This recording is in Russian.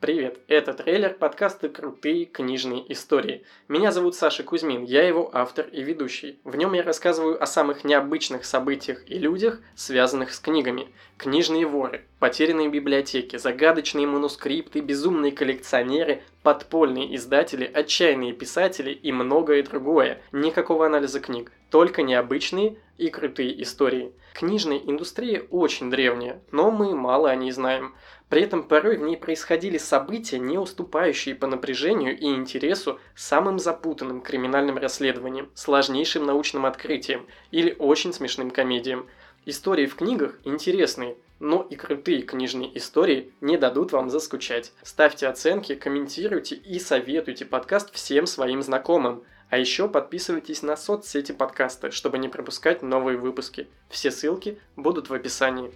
Привет, это трейлер подкаста «Крутые книжные истории». Меня зовут Саша Кузьмин, я его автор и ведущий. В нем я рассказываю о самых необычных событиях и людях, связанных с книгами. Книжные воры, потерянные библиотеки, загадочные манускрипты, безумные коллекционеры, подпольные издатели, отчаянные писатели и многое другое. Никакого анализа книг, только необычные и крутые истории. Книжная индустрия очень древняя, но мы мало о ней знаем. При этом порой в ней происходили события, не уступающие по напряжению и интересу самым запутанным криминальным расследованиям, сложнейшим научным открытиям или очень смешным комедиям. Истории в книгах интересные, но и крутые книжные истории не дадут вам заскучать. Ставьте оценки, комментируйте и советуйте подкаст всем своим знакомым. А еще подписывайтесь на соцсети подкаста, чтобы не пропускать новые выпуски. Все ссылки будут в описании.